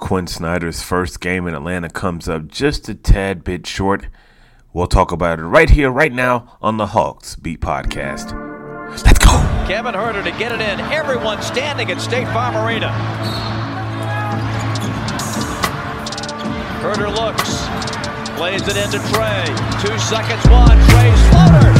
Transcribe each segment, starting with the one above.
Quin Snyder's first game in Atlanta comes up just a tad bit short. We'll talk about it right here, right now on the Hawks Beat Podcast. Let's go. Kevin Huerter to get it in. Everyone standing at State Farm Arena. Huerter looks, plays it into Trae. Two seconds, one. Trae's floater.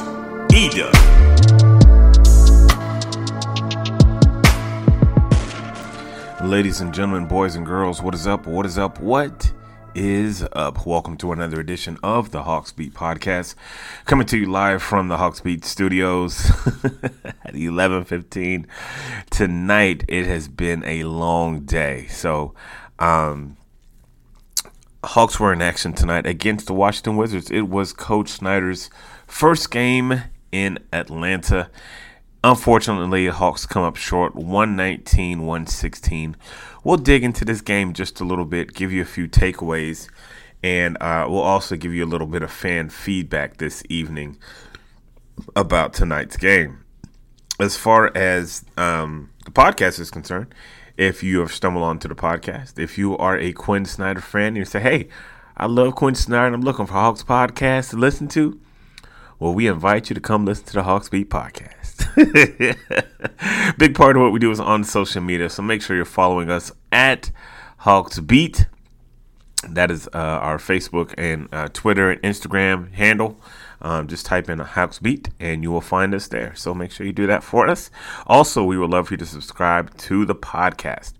Ladies and gentlemen, boys and girls, what is up? What is up? What is up? Welcome to another edition of the Hawks Beat Podcast. Coming to you live from the Hawks Beat Studios at 11:15 tonight. It has been a long day. So, um Hawks were in action tonight against the Washington Wizards. It was Coach Snyder's first game in Atlanta. Unfortunately, the Hawks come up short 119 116. We'll dig into this game just a little bit, give you a few takeaways, and uh, we'll also give you a little bit of fan feedback this evening about tonight's game. As far as um, the podcast is concerned, if you have stumbled onto the podcast, if you are a Quin Snyder fan and you say, hey, I love Quin Snyder, and I'm looking for Hawks podcast to listen to, well, we invite you to come listen to the Hawks Beat podcast. Big part of what we do is on social media, so make sure you're following us at Hawks Beat. That is uh, our Facebook and uh, Twitter and Instagram handle. Um, just type in Hawks Beat and you will find us there. So make sure you do that for us. Also, we would love for you to subscribe to the podcast.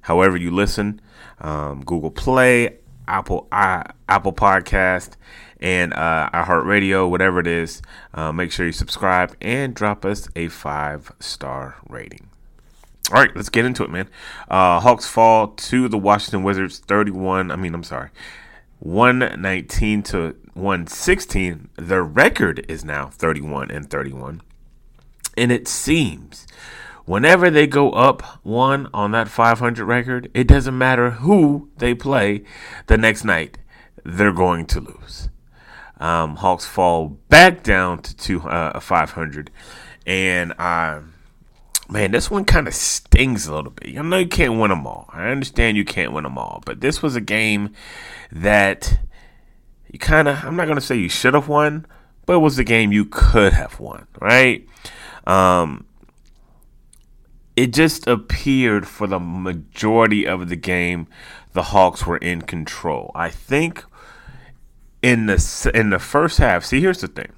However, you listen, um, Google Play, Apple I, Apple Podcast, and uh, iHeartRadio, whatever it is. Uh, make sure you subscribe and drop us a five star rating. All right, let's get into it, man. Uh, Hawks fall to the Washington Wizards 31. I mean, I'm sorry, 119 to 116. Their record is now 31 and 31. And it seems whenever they go up one on that 500 record, it doesn't matter who they play the next night, they're going to lose. Um, Hawks fall back down to two, uh, 500. And, uh, man, this one kind of stings a little bit. I know you can't win them all. I understand you can't win them all. But this was a game that you kind of, I'm not going to say you should have won, but it was a game you could have won, right? Um, it just appeared for the majority of the game the Hawks were in control. I think in the in the first half, see here's the thing.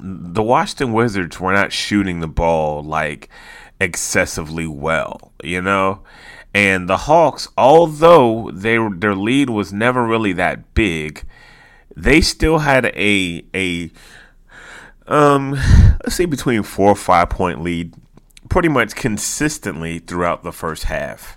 The Washington Wizards were not shooting the ball like excessively well, you know? And the Hawks, although they their lead was never really that big, they still had a a um let's say between 4 or 5 point lead pretty much consistently throughout the first half.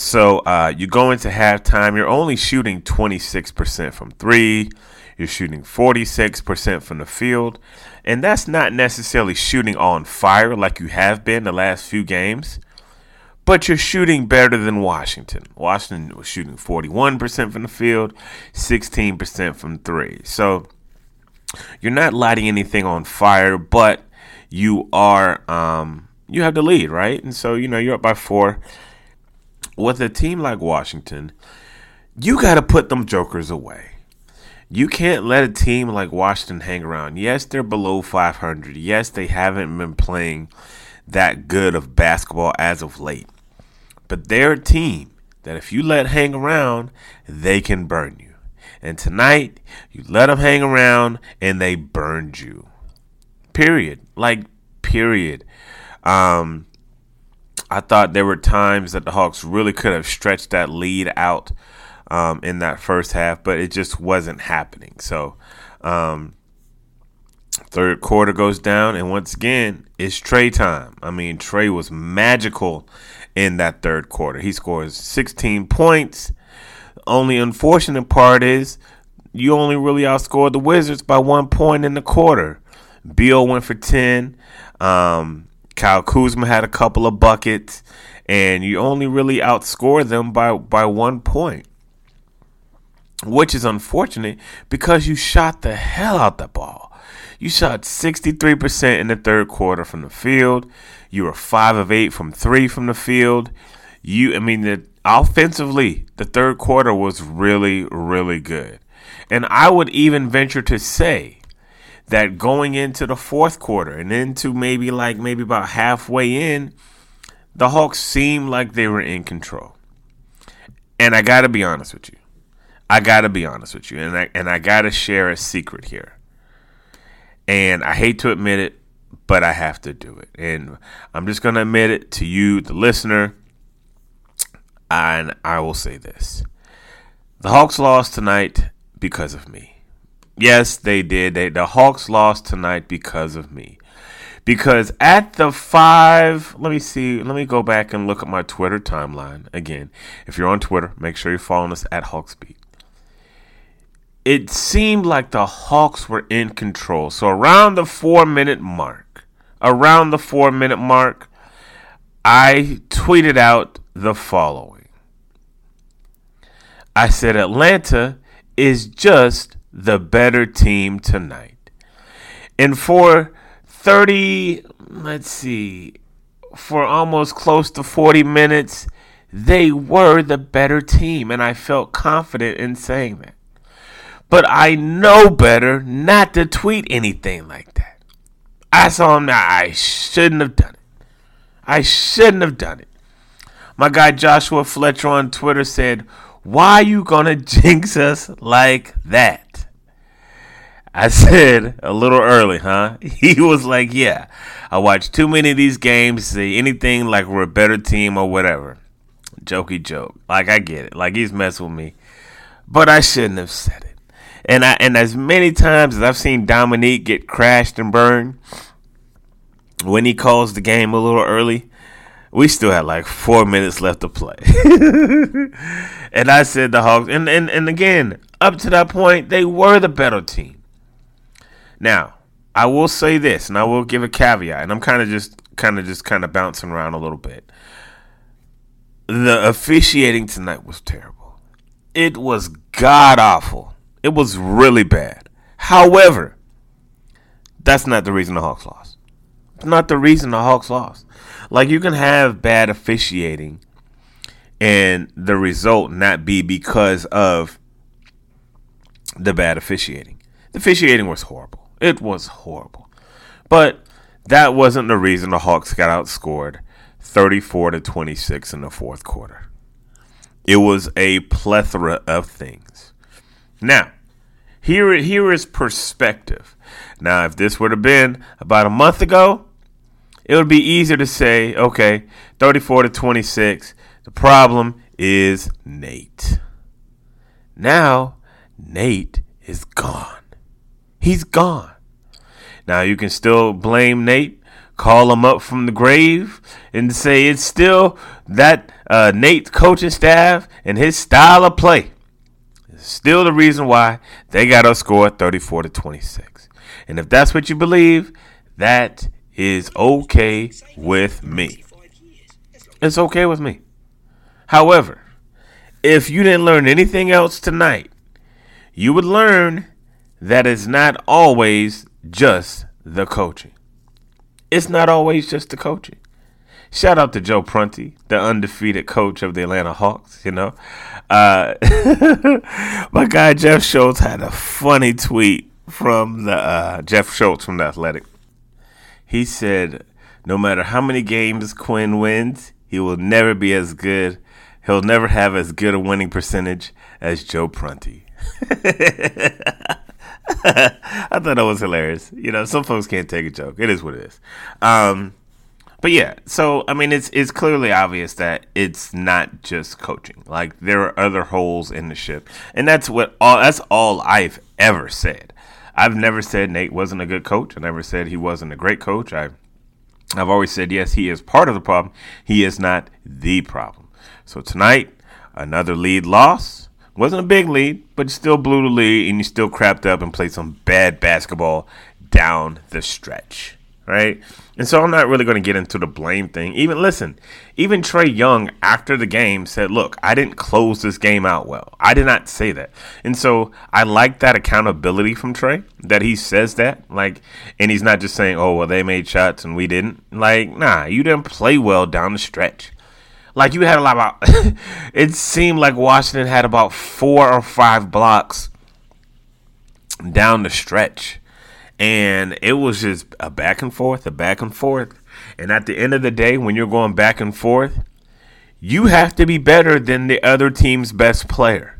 So uh, you go into halftime, you're only shooting 26% from three, you're shooting 46% from the field, and that's not necessarily shooting on fire like you have been the last few games, but you're shooting better than Washington. Washington was shooting 41% from the field, 16% from three. So you're not lighting anything on fire, but you are um, you have the lead, right? And so you know you're up by four. With a team like Washington, you got to put them jokers away. you can't let a team like Washington hang around. Yes, they're below 500. Yes, they haven't been playing that good of basketball as of late. But they're a team that if you let hang around, they can burn you. And tonight, you let them hang around and they burned you. Period. Like, period. Um, I thought there were times that the Hawks really could have stretched that lead out um, in that first half, but it just wasn't happening. So, um, third quarter goes down, and once again, it's Trae time. I mean, Trae was magical in that third quarter. He scores 16 points. Only unfortunate part is you only really outscored the Wizards by one point in the quarter. Beal went for 10. Um, Kyle Kuzma had a couple of buckets, and you only really outscored them by, by one point which is unfortunate because you shot the hell out the ball. You shot 63% in the third quarter from the field. You were 5 of 8 from 3 from the field. You I mean the offensively, the third quarter was really really good. And I would even venture to say that going into the fourth quarter and into maybe like maybe about halfway in, the Hawks seemed like they were in control. And I got to be honest with you. I gotta be honest with you, and I and I gotta share a secret here. And I hate to admit it, but I have to do it. And I'm just gonna admit it to you, the listener. And I will say this: the Hawks lost tonight because of me. Yes, they did. They, the Hawks lost tonight because of me. Because at the five, let me see, let me go back and look at my Twitter timeline again. If you're on Twitter, make sure you're following us at Hawksbeat it seemed like the Hawks were in control. So around the four minute mark, around the four minute mark, I tweeted out the following. I said Atlanta is just the better team tonight. And for 30, let's see, for almost close to 40 minutes, they were the better team. And I felt confident in saying that. But I know better not to tweet anything like that. I saw him now. I shouldn't have done it. I shouldn't have done it. My guy Joshua Fletcher on Twitter said, Why are you going to jinx us like that? I said a little early, huh? He was like, Yeah, I watched too many of these games to say anything like we're a better team or whatever. Jokey joke. Like, I get it. Like, he's messing with me. But I shouldn't have said it. And I and as many times as I've seen Dominique get crashed and burned when he calls the game a little early, we still had like four minutes left to play. and I said the Hawks and, and, and again, up to that point, they were the better team. Now, I will say this, and I will give a caveat, and I'm kind of just kind of just kind of bouncing around a little bit. The officiating tonight was terrible. It was god awful. It was really bad. However, that's not the reason the Hawks lost. It's not the reason the Hawks lost. Like you can have bad officiating and the result not be because of the bad officiating. The officiating was horrible. It was horrible. But that wasn't the reason the Hawks got outscored 34 to 26 in the fourth quarter. It was a plethora of things. Now, here, here is perspective. Now, if this would have been about a month ago, it would be easier to say, okay, 34 to 26. The problem is Nate. Now, Nate is gone. He's gone. Now, you can still blame Nate, call him up from the grave, and say it's still that uh, Nate's coaching staff and his style of play. Still the reason why they got us score 34 to 26. And if that's what you believe, that is okay with me. It's okay with me. However, if you didn't learn anything else tonight, you would learn that it's not always just the coaching. It's not always just the coaching. Shout out to Joe Prunty, the undefeated coach of the Atlanta Hawks. You know, uh, my guy Jeff Schultz had a funny tweet from the uh, Jeff Schultz from the Athletic. He said, "No matter how many games Quin wins, he will never be as good. He'll never have as good a winning percentage as Joe Prunty." I thought that was hilarious. You know, some folks can't take a joke. It is what it is. Um, but yeah, so I mean, it's it's clearly obvious that it's not just coaching. Like there are other holes in the ship, and that's what all that's all I've ever said. I've never said Nate wasn't a good coach. I never said he wasn't a great coach. I I've always said yes, he is part of the problem. He is not the problem. So tonight, another lead loss. Wasn't a big lead, but you still blew the lead, and you still crapped up and played some bad basketball down the stretch right? And so I'm not really going to get into the blame thing. Even listen, even Trae Young after the game said, "Look, I didn't close this game out well. I did not say that." And so I like that accountability from Trae that he says that, like, and he's not just saying, "Oh, well, they made shots and we didn't." Like, nah, you didn't play well down the stretch. Like you had a lot about. it seemed like Washington had about four or five blocks down the stretch and it was just a back and forth, a back and forth. And at the end of the day, when you're going back and forth, you have to be better than the other team's best player.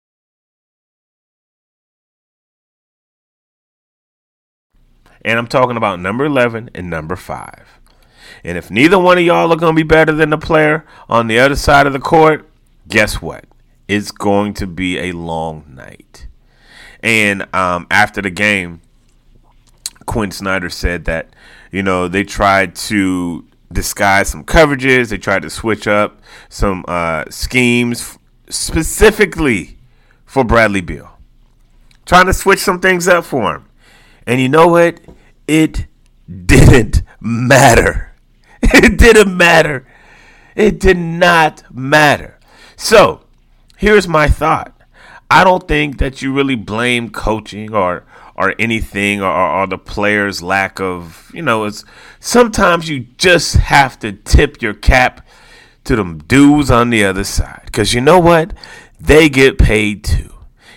And I'm talking about number 11 and number 5. And if neither one of y'all are going to be better than the player on the other side of the court, guess what? It's going to be a long night. And um, after the game, Quin Snyder said that, you know, they tried to disguise some coverages, they tried to switch up some uh, schemes specifically for Bradley Beal. Trying to switch some things up for him. And you know what? It didn't matter. It didn't matter. It did not matter. So, here's my thought. I don't think that you really blame coaching or or anything or, or, the players' lack of you know. It's sometimes you just have to tip your cap to them dudes on the other side because you know what they get paid too.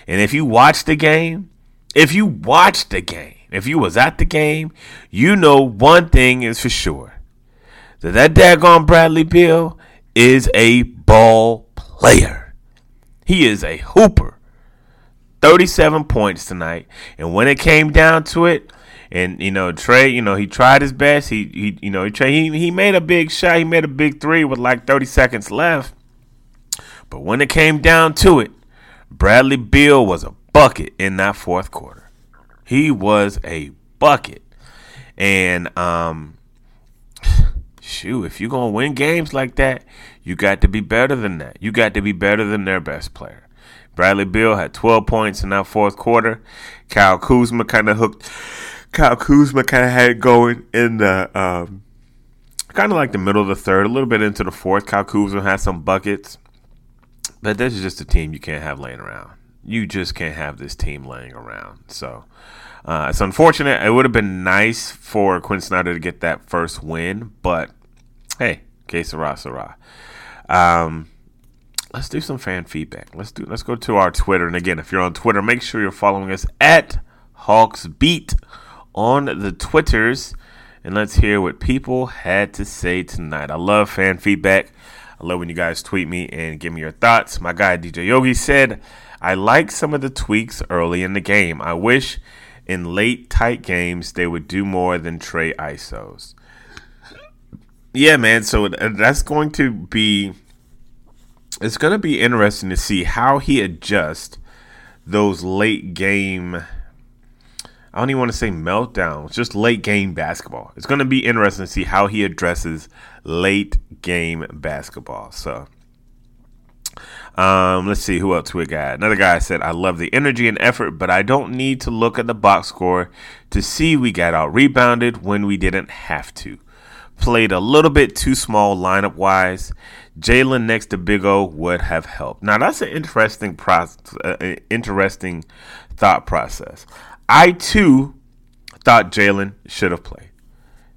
And if you watch the game, if you watch the game, if you was at the game, you know one thing is for sure that that daggone Bradley Beal is a ball player. He is a hooper. 37 points tonight. And when it came down to it, and you know Trae, you know he tried his best. He he you know Trae he he made a big shot. He made a big three with like 30 seconds left. But when it came down to it, Bradley Beal was a bucket in that fourth quarter. He was a bucket. And um shoot, if you're to win games like that, you got to be better than that. You got to be better than their best player. Bradley Beal had 12 points in that fourth quarter. Kyle Kuzma kind of hooked. Kyle Kuzma kind of had going in the um, kind of like the middle of the third, a little bit into the fourth. Kyle Kuzma had some buckets, but this is just a team you can't have laying around. You just can't have this team laying around. So uh, it's unfortunate. It would have been nice for Quin Snyder to get that first win, but hey, que sera, sera. Um, let's do some fan feedback. Let's do let's go to our Twitter. And again, if you're on Twitter, make sure you're following us at Hawks Beat on the Twitters. And let's hear what people had to say tonight. I love fan feedback. I love when you guys tweet me and give me your thoughts. My guy DJ Yogi said, I like some of the tweaks early in the game. I wish in late tight games they would do more than Trae ISOs. Yeah, man. So that's going to be it's going to be interesting to see how he adjusts those late game. I don't even want to say meltdowns, just late game basketball. It's going to be interesting to see how he addresses late game basketball. So, um, let's see who else we got. Another guy said, "I love the energy and effort, but I don't need to look at the box score to see we got out rebounded when we didn't have to. Played a little bit too small lineup wise. Jalen next to Big O would have helped. Now that's an interesting process, uh, interesting thought process. I too thought Jalen should have played,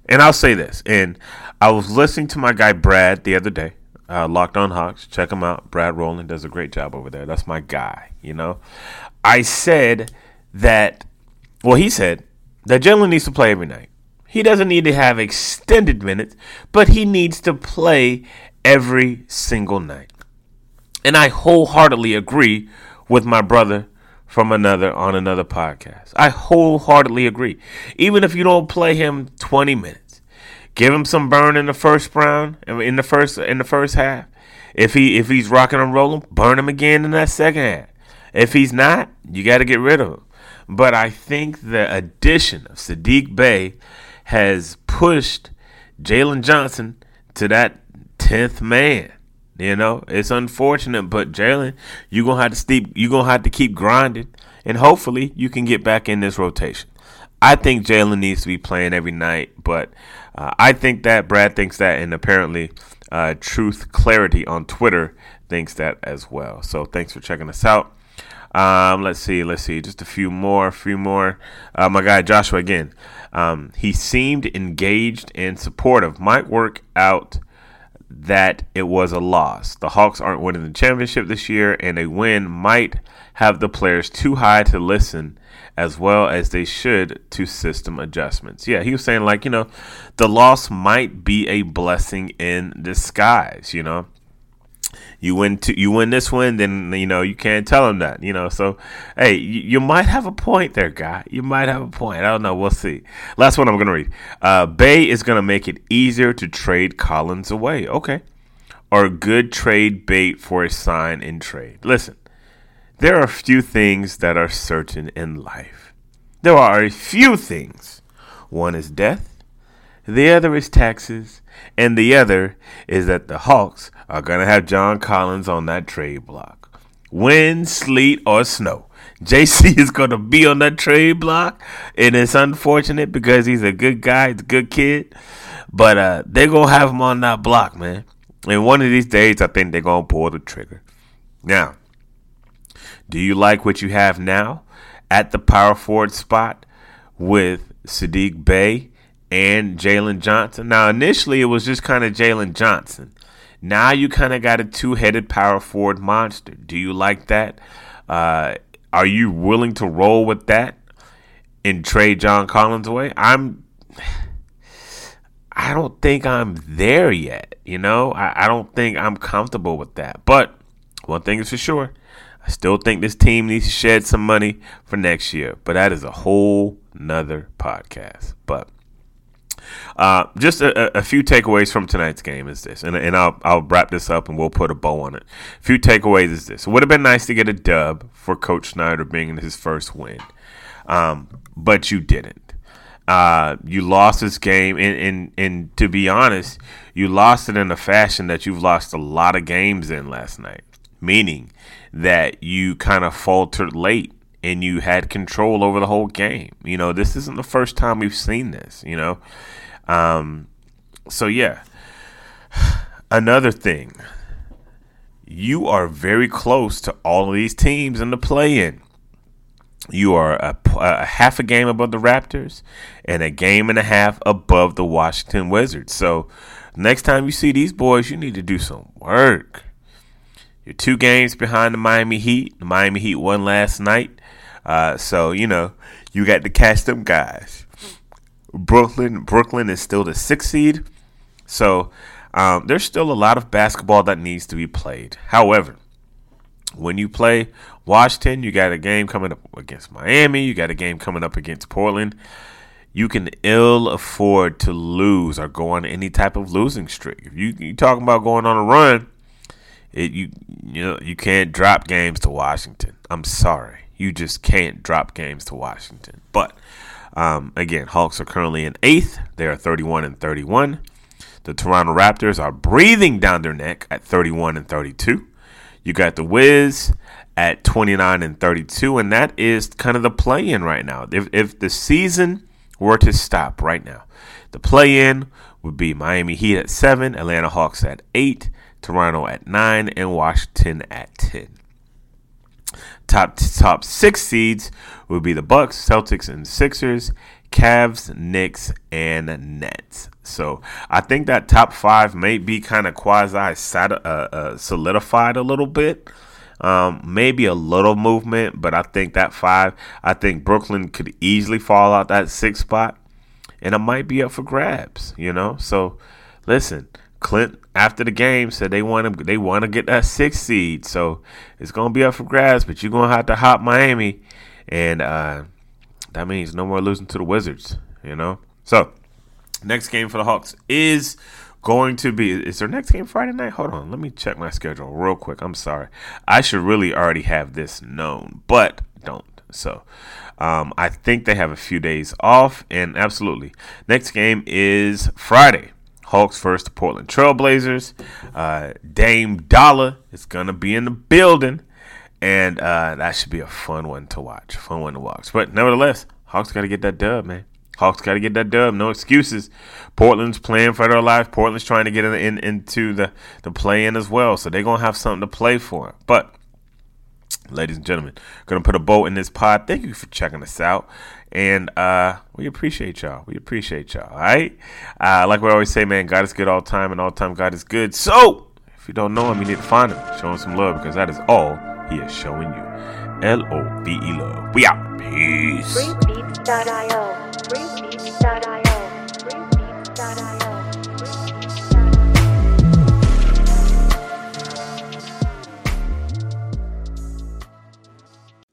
and I'll say this. And I was listening to my guy Brad the other day, uh, Locked On Hawks. Check him out. Brad Rowland does a great job over there. That's my guy. You know, I said that. Well, he said that Jalen needs to play every night. He doesn't need to have extended minutes, but he needs to play every single night. And I wholeheartedly agree with my brother from another on another podcast. I wholeheartedly agree. Even if you don't play him 20 minutes, give him some burn in the first round, in the first in the first half. If he if he's rocking and rolling, burn him again in that second half. If he's not, you got to get rid of him. But I think the addition of Saddiq Bey has pushed Jalen Johnson to that tenth man. You know, it's unfortunate, but Jalen, you gonna have to keep you gonna have to keep grinding, and hopefully you can get back in this rotation. I think Jalen needs to be playing every night, but uh, I think that Brad thinks that, and apparently, uh, Truth Clarity on Twitter thinks that as well. So thanks for checking us out. Um, let's see, let's see, just a few more, a few more. Uh, my guy Joshua again. Um, he seemed engaged and supportive. Might work out that it was a loss. The Hawks aren't winning the championship this year, and a win might have the players too high to listen as well as they should to system adjustments. Yeah, he was saying, like, you know, the loss might be a blessing in disguise, you know you win to, you win this one, then you know you can't tell them that. You know, so hey, you, you, might have a point there, guy. You might have a point. I don't know. We'll see. Last one I'm gonna read. Uh, Bey is gonna make it easier to trade Collins away. Okay, or good trade bait for a sign in trade. Listen, there are a few things that are certain in life. There are a few things. One is death. The other is taxes, and the other is that the Hawks are going to have John Collins on that trade block. Wind, sleet, or snow. JC is going to be on that trade block, and it's unfortunate because he's a good guy, he's a good kid. But uh, they're going to have him on that block, man. And one of these days, I think they're going to pull the trigger. Now, do you like what you have now at the power forward spot with Saddiq Bey and Jalen Johnson? Now, initially, it was just kind of Jalen Johnson. Now you kind of got a two headed power forward monster. Do you like that? Uh, are you willing to roll with that and trade John Collins away? I'm. I don't think I'm there yet. You know, I, I don't think I'm comfortable with that. But one thing is for sure, I still think this team needs to shed some money for next year. But that is a whole nother podcast. But uh, just a, a, few takeaways from tonight's game is this, and, and I'll, I'll wrap this up and we'll put a bow on it. A few takeaways is this: it would have been nice to get a dub for Coach Snyder being in his first win, um, but you didn't. Uh, you lost this game, and, and and to be honest, you lost it in a fashion that you've lost a lot of games in last night. Meaning that you kind of faltered late and you had control over the whole game. You know, this isn't the first time we've seen this, you know. Um, so yeah. Another thing, you are very close to all of these teams in the play-in. You are a, a, half a game above the Raptors and a game and a half above the Washington Wizards. So next time you see these boys, you need to do some work. You're two games behind the Miami Heat. The Miami Heat won last night. Uh, so, you know, you got to catch them guys. Brooklyn Brooklyn is still the sixth seed. So Um, there's still a lot of basketball that needs to be played. However, when you play Washington, you got a game coming up against Miami, you got a game coming up against Portland. You can ill afford to lose or go on any type of losing streak. If you you talking about going on a run, it you you know you can't drop games to Washington. I'm sorry, you just can't drop games to Washington. But um, again, Hawks are currently in eighth. They are 31 and 31. The Toronto Raptors are breathing down their neck at 31 and 32. You got the Wiz at 29 and 32, and that is kind of the play in right now. If, if the season were to stop right now, the play in would be Miami Heat at 7, Atlanta Hawks at 8, Toronto at 9, and Washington at 10. Top top six seeds would be the Bucks, Celtics, and Sixers, Cavs, Knicks, and Nets. So I think that top five may be kind of quasi uh, uh, solidified a little bit. Um, maybe a little movement, but I think that five, I think Brooklyn could easily fall out that six spot, and it might be up for grabs. You know, so listen, Clint after the game said they want to they want to get that sixth seed, so it's gonna be up for grabs. But you're gonna have to hop Miami, and uh, that means no more losing to the Wizards. You know, so next game for the Hawks is going to be is their next game Friday night? Hold on, let me check my schedule real quick. I'm sorry. I should really already have this known, but don't. So um, I think they have a few days off, and absolutely. Next game is Friday. Hawks first the Portland Trailblazers. Uh, Dame Dollar is gonna be in the building, and uh, that should be a fun one to watch. Fun one to watch. But nevertheless, Hawks got to get that dub, man. Hawks got to get that dub. No excuses. Portland's playing for their life. Portland's trying to get in, in into the the play in as well, so they're gonna have something to play for. But ladies and gentlemen, gonna put a bow in this pod. Thank you for checking us out. And uh, we appreciate y'all. We appreciate y'all. All right. Uh, like we always say, man, God is good all time, and all time God is good. So if you don't know him, you need to find him. Show him some love because that is all he is showing you. L O V E love. We out. Peace.